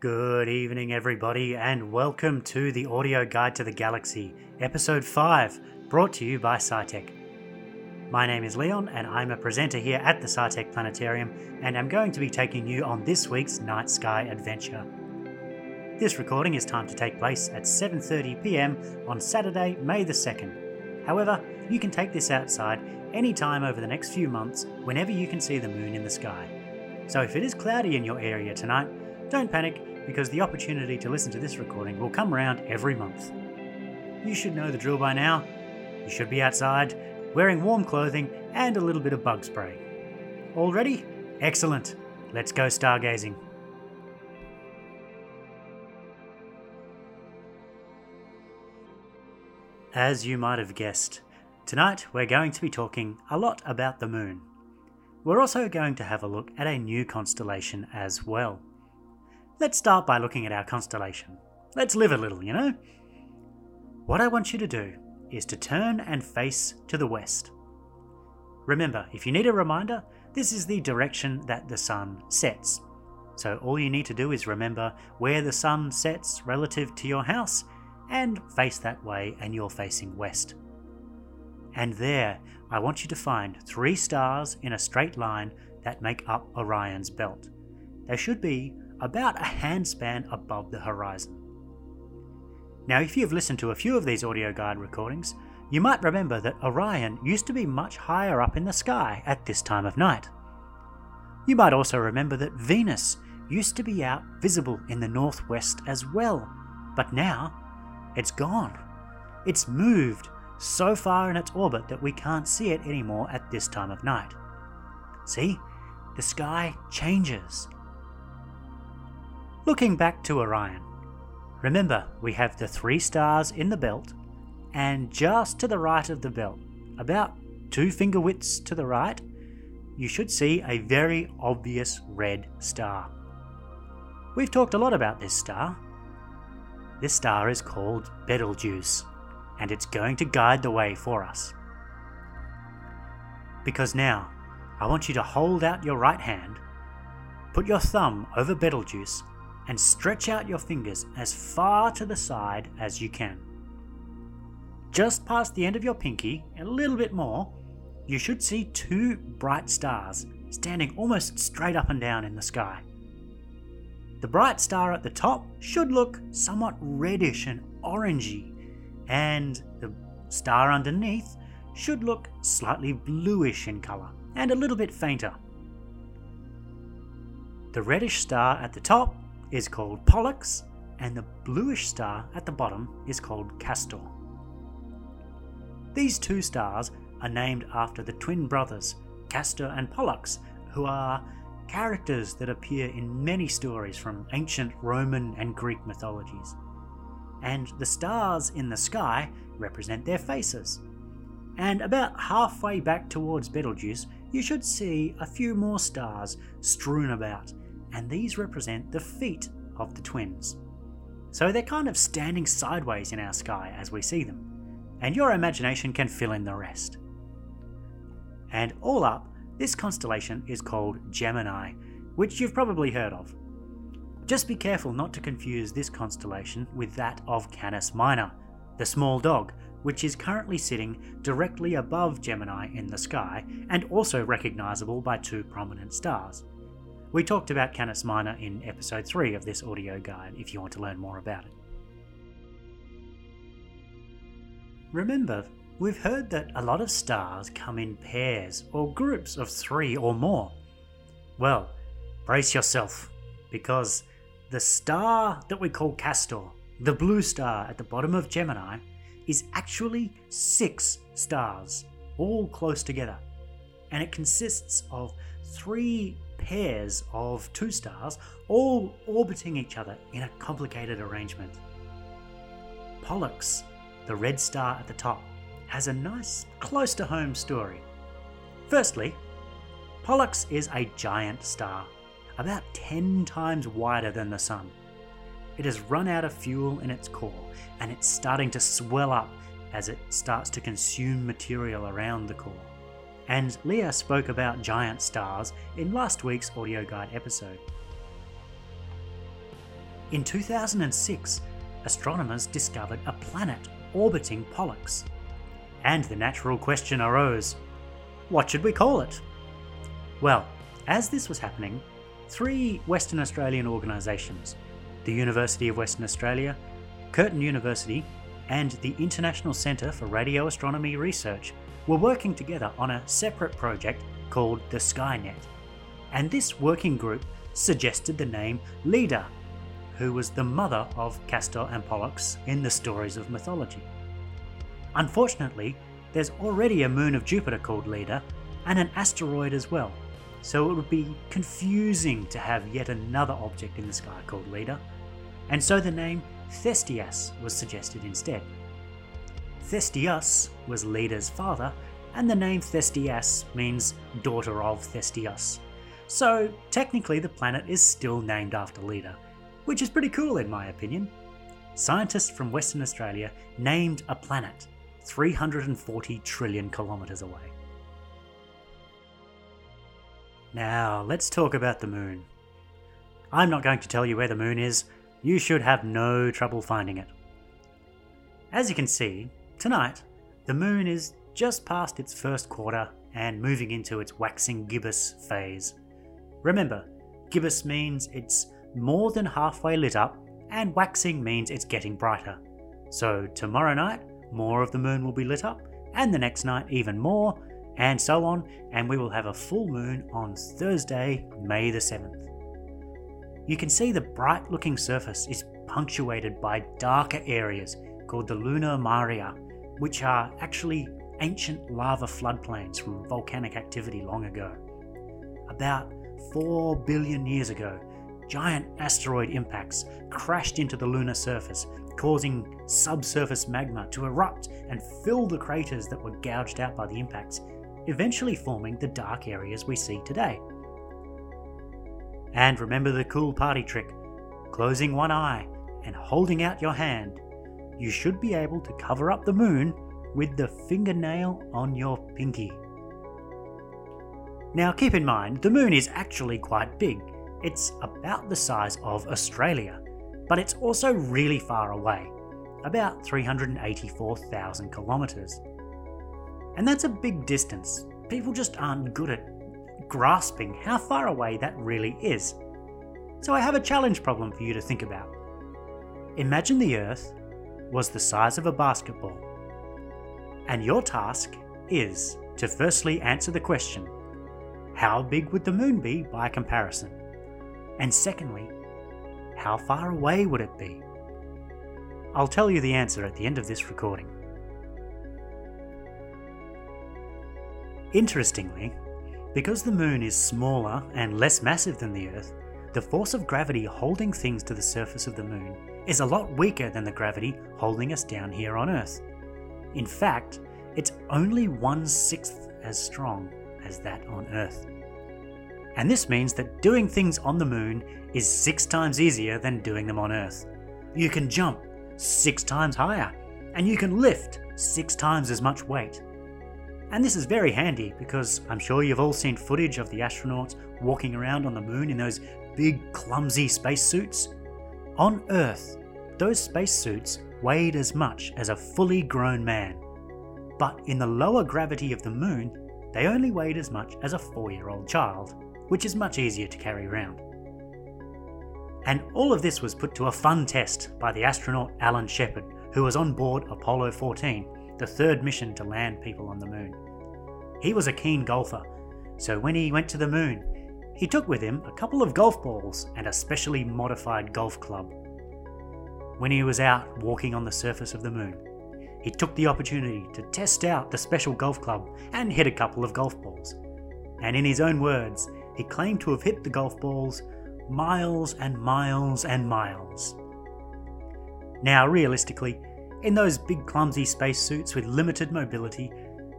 Good evening, everybody, and welcome to the Audio Guide to the Galaxy, Episode 5, brought to you by SciTech. My name is Leon, and I'm a presenter here at the SciTech Planetarium, and I'm going to be taking you on this week's night sky adventure. This recording is timed to take place at 7:30 p.m. on Saturday, May the 2nd. However, you can take this outside anytime over the next few months whenever you can see the moon in the sky. So if it is cloudy in your area tonight, don't panic because the opportunity to listen to this recording will come around every month. You should know the drill by now. You should be outside, wearing warm clothing and a little bit of bug spray. All ready? Excellent. Let's go stargazing. As you might have guessed, tonight we're going to be talking a lot about the moon. We're also going to have a look at a new constellation as well. Let's start by looking at our constellation. Let's live a little, you know? What I want you to do is to turn and face to the west. Remember, if you need a reminder, this is the direction that the sun sets. So all you need to do is remember where the sun sets relative to your house and face that way, and you're facing west. And there, I want you to find three stars in a straight line that make up Orion's belt. They should be about a handspan above the horizon. Now, if you've listened to a few of these audio guide recordings, you might remember that Orion used to be much higher up in the sky at this time of night. You might also remember that Venus used to be out visible in the northwest as well, but now it's gone. It's moved so far in its orbit that we can't see it anymore at this time of night. See, the sky changes. Looking back to Orion, remember we have the three stars in the belt, and just to the right of the belt, about two finger widths to the right, you should see a very obvious red star. We've talked a lot about this star. This star is called Betelgeuse, and it's going to guide the way for us. Because now, I want you to hold out your right hand, put your thumb over Betelgeuse, and stretch out your fingers as far to the side as you can. Just past the end of your pinky, a little bit more, you should see two bright stars standing almost straight up and down in the sky. The bright star at the top should look somewhat reddish and orangey, and the star underneath should look slightly bluish in colour and a little bit fainter. The reddish star at the top is called Pollux, and the bluish star at the bottom is called Castor. These two stars are named after the twin brothers, Castor and Pollux, who are characters that appear in many stories from ancient Roman and Greek mythologies. And the stars in the sky represent their faces. And about halfway back towards Betelgeuse, you should see a few more stars strewn about, and these represent the feet of the twins. So they're kind of standing sideways in our sky as we see them, and your imagination can fill in the rest. And all up, this constellation is called Gemini, which you've probably heard of. Just be careful not to confuse this constellation with that of Canis Minor, the small dog, which is currently sitting directly above Gemini in the sky and also recognizable by two prominent stars. We talked about Canis Minor in episode 3 of this audio guide if you want to learn more about it. Remember, we've heard that a lot of stars come in pairs or groups of three or more. Well, brace yourself, because the star that we call Castor, the blue star at the bottom of Gemini, is actually six stars, all close together. And it consists of three pairs of two stars, all orbiting each other in a complicated arrangement. Pollux, the red star at the top, has a nice, close to home story. Firstly, Pollux is a giant star, about 10 times wider than the Sun. It has run out of fuel in its core and it's starting to swell up as it starts to consume material around the core and Leah spoke about giant stars in last week's audio guide episode. In 2006, astronomers discovered a planet orbiting Pollux. And the natural question arose what should we call it? Well, as this was happening, three Western Australian organisations, the University of Western Australia, Curtin University, and the International Centre for Radio Astronomy Research, were working together on a separate project called the Skynet. And this working group suggested the name Leda, who was the mother of Castor and Pollux in the stories of mythology. Unfortunately, there's already a moon of Jupiter called Leda, and an asteroid as well, so it would be confusing to have yet another object in the sky called Leda, and so the name Thestias was suggested instead. Thestius was Leda's father, and the name Thestias means daughter of Thestius. So technically, the planet is still named after Leda, which is pretty cool in my opinion. Scientists from Western Australia named a planet 340 trillion kilometres away. Now, let's talk about the moon. I'm not going to tell you where the moon is, you should have no trouble finding it. As you can see, tonight, the moon is just past its first quarter and moving into its waxing gibbous phase. Remember, gibbous means it's more than halfway lit up, and waxing means it's getting brighter. So, tomorrow night, more of the moon will be lit up, and the next night, even more, and so on, and we will have a full moon on Thursday, May the 7th. You can see the bright looking surface is punctuated by darker areas called the lunar Maria, which are actually ancient lava floodplains from volcanic activity long ago. About 4 billion years ago, giant asteroid impacts crashed into the lunar surface, causing subsurface magma to erupt and fill the craters that were gouged out by the impacts, eventually forming the dark areas we see today. And remember the cool party trick closing one eye and holding out your hand. You should be able to cover up the moon with the fingernail on your pinky. Now, keep in mind, the moon is actually quite big. It's about the size of Australia, but it's also really far away, about 384,000 kilometres. And that's a big distance. People just aren't good at grasping how far away that really is. So I have a challenge problem for you to think about. Imagine the Earth was the size of a basketball, and your task is to firstly answer the question how big would the moon be by comparison? And secondly, how far away would it be? I'll tell you the answer at the end of this recording. Interestingly, because the moon is smaller and less massive than the Earth, the force of gravity holding things to the surface of the moon is a lot weaker than the gravity holding us down here on Earth. In fact, it's only one sixth as strong as that on Earth. And this means that doing things on the moon is six times easier than doing them on Earth. You can jump six times higher, and you can lift six times as much weight. And this is very handy because I'm sure you've all seen footage of the astronauts walking around on the moon in those big, clumsy spacesuits. On Earth, those spacesuits weighed as much as a fully grown man. But in the lower gravity of the moon, they only weighed as much as a four year old child, which is much easier to carry around. And all of this was put to a fun test by the astronaut Alan Shepard, who was on board Apollo 14 the third mission to land people on the moon. He was a keen golfer, so when he went to the moon, he took with him a couple of golf balls and a specially modified golf club. When he was out walking on the surface of the moon, he took the opportunity to test out the special golf club and hit a couple of golf balls. And in his own words, he claimed to have hit the golf balls miles and miles and miles. Now, realistically, in those big clumsy spacesuits with limited mobility,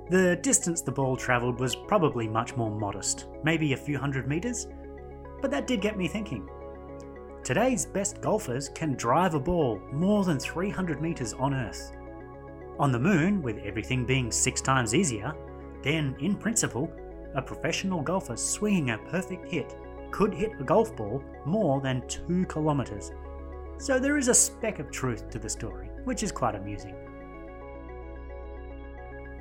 the distance the ball travelled was probably much more modest, maybe a few hundred metres. But that did get me thinking. Today's best golfers can drive a ball more than 300 metres on Earth. On the moon, with everything being six times easier, then, in principle, a professional golfer swinging a perfect hit could hit a golf ball more than 2 kilometres. So there is a speck of truth to the story, which is quite amusing.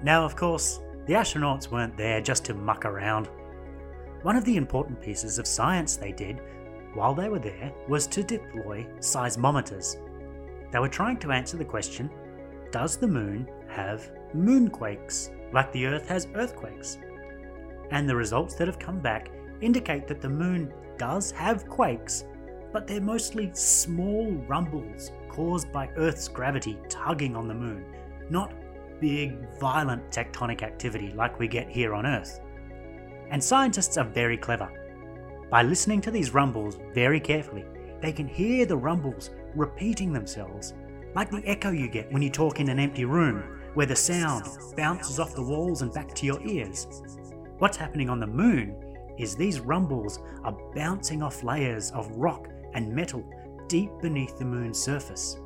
Now, of course, the astronauts weren't there just to muck around. One of the important pieces of science they did while they were there was to deploy seismometers. They were trying to answer the question Does the moon have moonquakes like the Earth has earthquakes? And the results that have come back indicate that the moon does have quakes, but they're mostly small rumbles caused by Earth's gravity tugging on the moon, not big, violent tectonic activity like we get here on Earth. And scientists are very clever. By listening to these rumbles very carefully, they can hear the rumbles repeating themselves, like the echo you get when you talk in an empty room, where the sound bounces off the walls and back to your ears. What's happening on the moon is these rumbles are bouncing off layers of rock and metal deep beneath the moon's surface.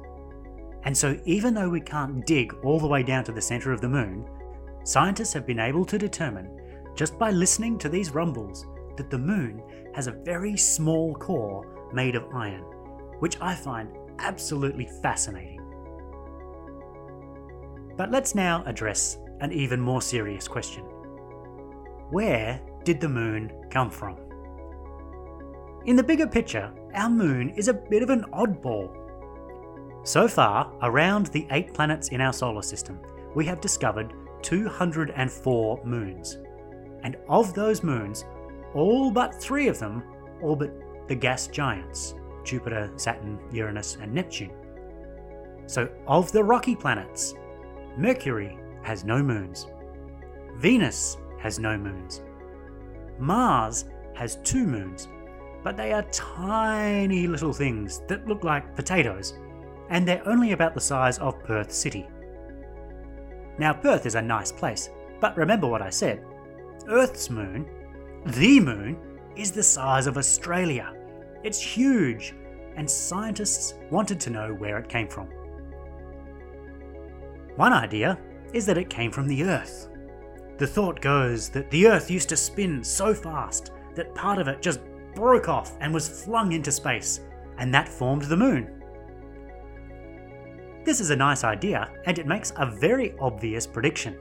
And so, even though we can't dig all the way down to the centre of the moon, scientists have been able to determine, just by listening to these rumbles, that the moon has a very small core made of iron, which I find absolutely fascinating. But let's now address an even more serious question Where did the moon come from? In the bigger picture, our moon is a bit of an oddball so far, around the eight planets in our solar system, we have discovered 204 moons. And of those moons, all but three of them orbit the gas giants Jupiter, Saturn, Uranus, and Neptune. So, of the rocky planets, Mercury has no moons, Venus has no moons, Mars has two moons, but they are tiny little things that look like potatoes and they're only about the size of Perth City. Now, Perth is a nice place, but remember what I said Earth's moon, the moon, is the size of Australia. It's huge, and scientists wanted to know where it came from. One idea is that it came from the Earth. The thought goes that the Earth used to spin so fast that part of it just broke off and was flung into space, and that formed the moon. This is a nice idea, and it makes a very obvious prediction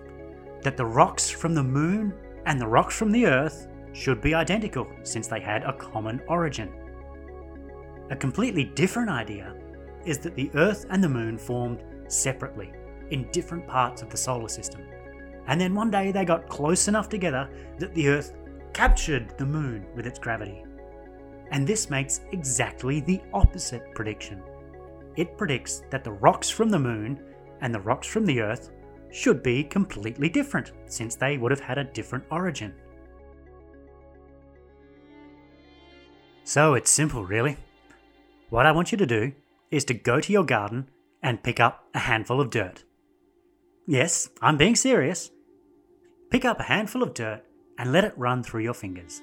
that the rocks from the moon and the rocks from the Earth should be identical since they had a common origin. A completely different idea is that the Earth and the moon formed separately in different parts of the solar system. And then one day they got close enough together that the Earth captured the moon with its gravity. And this makes exactly the opposite prediction it predicts that the rocks from the moon and the rocks from the earth should be completely different, since they would have had a different origin. So it's simple, really. What I want you to do is to go to your garden and pick up a handful of dirt. Yes, I'm being serious. Pick up a handful of dirt and let it run through your fingers.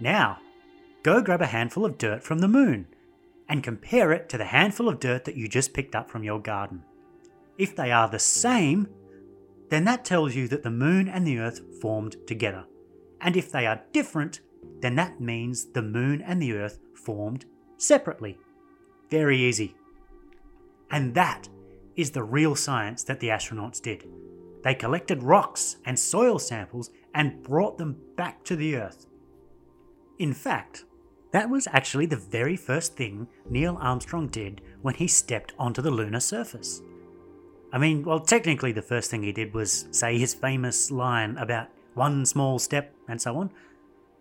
Now, go grab a handful of dirt from the moon and compare it to the handful of dirt that you just picked up from your garden. If they are the same, then that tells you that the moon and the earth formed together. And if they are different, then that means the moon and the earth formed separately. Very easy. And that is the real science that the astronauts did. They collected rocks and soil samples and brought them back to the Earth. In fact, that was actually the very first thing Neil Armstrong did when he stepped onto the lunar surface. I mean, well, technically, the first thing he did was say his famous line about one small step and so on,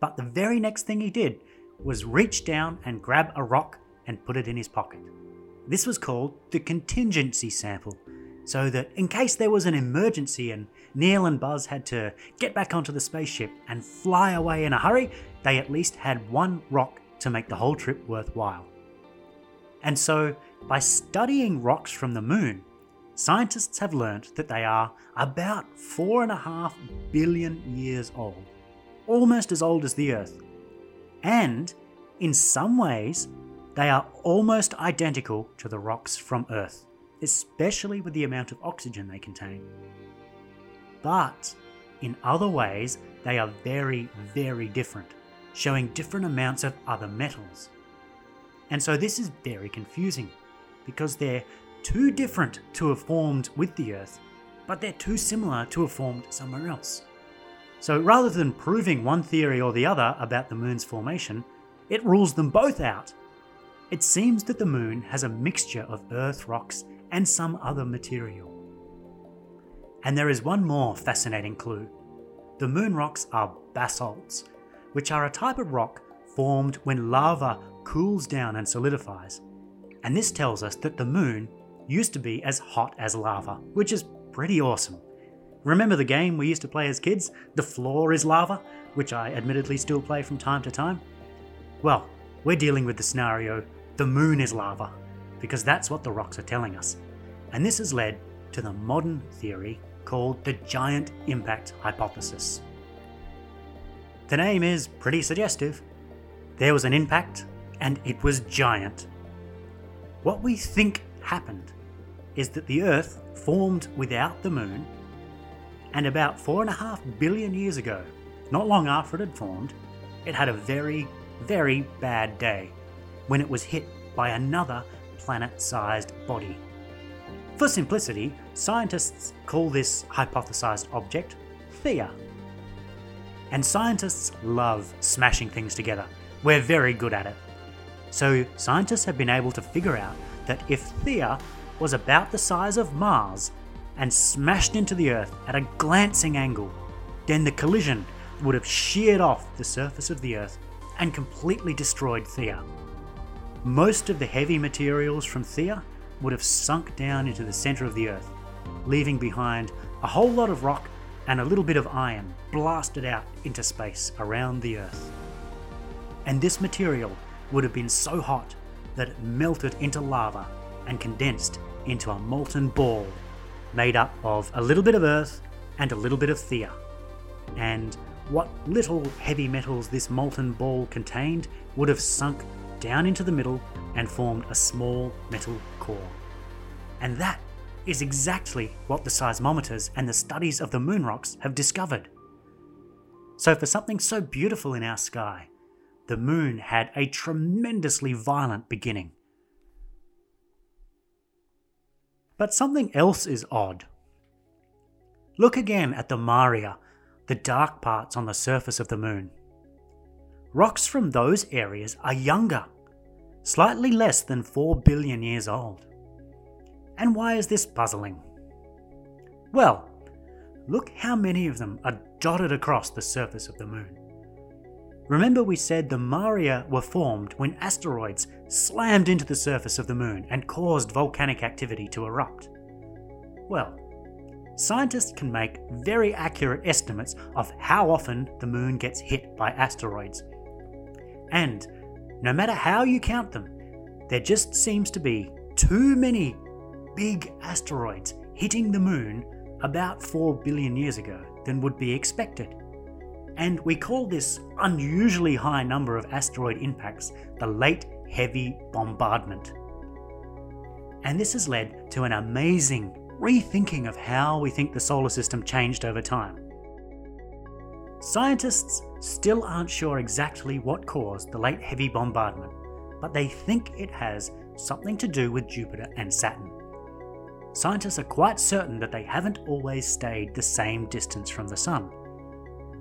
but the very next thing he did was reach down and grab a rock and put it in his pocket. This was called the contingency sample, so that in case there was an emergency and Neil and Buzz had to get back onto the spaceship and fly away in a hurry, they at least had one rock to make the whole trip worthwhile. And so, by studying rocks from the moon, scientists have learnt that they are about 4.5 billion years old, almost as old as the Earth. And, in some ways, they are almost identical to the rocks from Earth, especially with the amount of oxygen they contain. But, in other ways, they are very, very different showing different amounts of other metals. And so this is very confusing because they're too different to have formed with the Earth, but they're too similar to have formed somewhere else. So rather than proving one theory or the other about the moon's formation, it rules them both out. It seems that the moon has a mixture of Earth rocks and some other material. And there is one more fascinating clue. The moon rocks are basalts, which are a type of rock formed when lava cools down and solidifies. And this tells us that the moon used to be as hot as lava, which is pretty awesome. Remember the game we used to play as kids, The Floor is Lava, which I admittedly still play from time to time? Well, we're dealing with the scenario, the moon is lava, because that's what the rocks are telling us. And this has led to the modern theory called the giant impact hypothesis. The name is pretty suggestive. There was an impact, and it was giant. What we think happened is that the Earth formed without the Moon, and about four and a half billion years ago, not long after it had formed, it had a very, very bad day when it was hit by another planet sized body. For simplicity, scientists call this hypothesized object Theia. And scientists love smashing things together. We're very good at it. So, scientists have been able to figure out that if Theia was about the size of Mars and smashed into the Earth at a glancing angle, then the collision would have sheared off the surface of the Earth and completely destroyed Theia. Most of the heavy materials from Theia would have sunk down into the centre of the Earth, leaving behind a whole lot of rock and a little bit of iron blasted out into space around the Earth. And this material would have been so hot that it melted into lava and condensed into a molten ball made up of a little bit of earth and a little bit of Theia. And what little heavy metals this molten ball contained would have sunk down into the middle and formed a small metal core. And that is exactly what the seismometers and the studies of the moon rocks have discovered. So, for something so beautiful in our sky, the moon had a tremendously violent beginning. But something else is odd. Look again at the Maria, the dark parts on the surface of the moon. Rocks from those areas are younger, slightly less than 4 billion years old. And why is this puzzling? Well, look how many of them are dotted across the surface of the moon. Remember, we said the Maria were formed when asteroids slammed into the surface of the moon and caused volcanic activity to erupt. Well, scientists can make very accurate estimates of how often the moon gets hit by asteroids. And no matter how you count them, there just seems to be too many big asteroids hitting the moon about 4 billion years ago than would be expected and we call this unusually high number of asteroid impacts the Late Heavy Bombardment. And this has led to an amazing rethinking of how we think the solar system changed over time. Scientists still aren't sure exactly what caused the Late Heavy Bombardment, but they think it has something to do with Jupiter and Saturn. Scientists are quite certain that they haven't always stayed the same distance from the Sun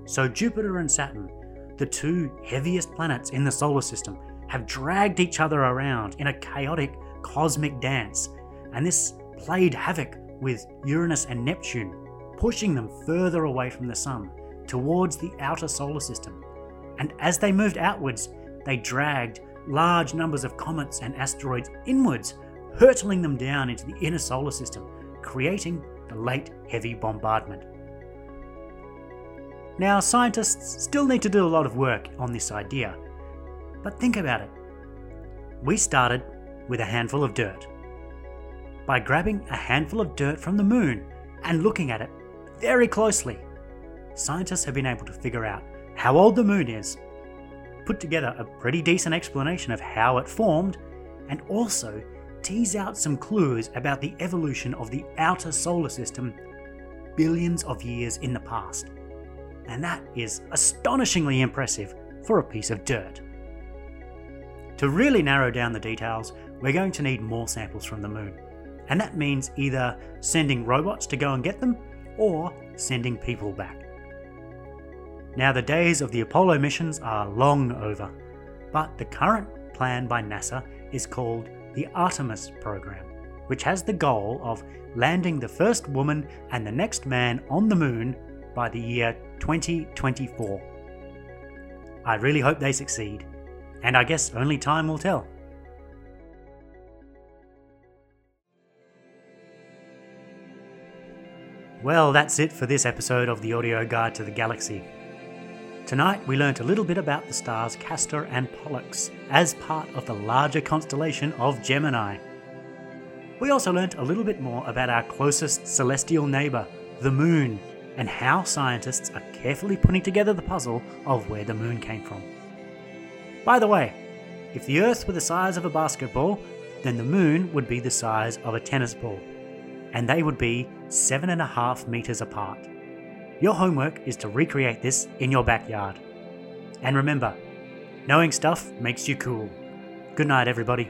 so Jupiter and Saturn, the two heaviest planets in the solar system, have dragged each other around in a chaotic cosmic dance, and this played havoc with Uranus and Neptune, pushing them further away from the Sun towards the outer solar system. And as they moved outwards, they dragged large numbers of comets and asteroids inwards, hurtling them down into the inner solar system, creating the late heavy bombardment. Now, scientists still need to do a lot of work on this idea, but think about it. We started with a handful of dirt. By grabbing a handful of dirt from the moon and looking at it very closely, scientists have been able to figure out how old the moon is, put together a pretty decent explanation of how it formed, and also tease out some clues about the evolution of the outer solar system billions of years in the past and that is astonishingly impressive for a piece of dirt. To really narrow down the details, we're going to need more samples from the moon. And that means either sending robots to go and get them, or sending people back. Now, the days of the Apollo missions are long over, but the current plan by NASA is called the Artemis program, which has the goal of landing the first woman and the next man on the moon by the year 2024. I really hope they succeed, and I guess only time will tell. Well, that's it for this episode of the Audio Guide to the Galaxy. Tonight we learnt a little bit about the stars Castor and Pollux as part of the larger constellation of Gemini. We also learnt a little bit more about our closest celestial neighbour, the Moon, and how scientists are carefully putting together the puzzle of where the Moon came from. By the way, if the Earth were the size of a basketball, then the Moon would be the size of a tennis ball and they would be 7.5 metres apart. Your homework is to recreate this in your backyard. And remember, knowing stuff makes you cool. Good night, everybody.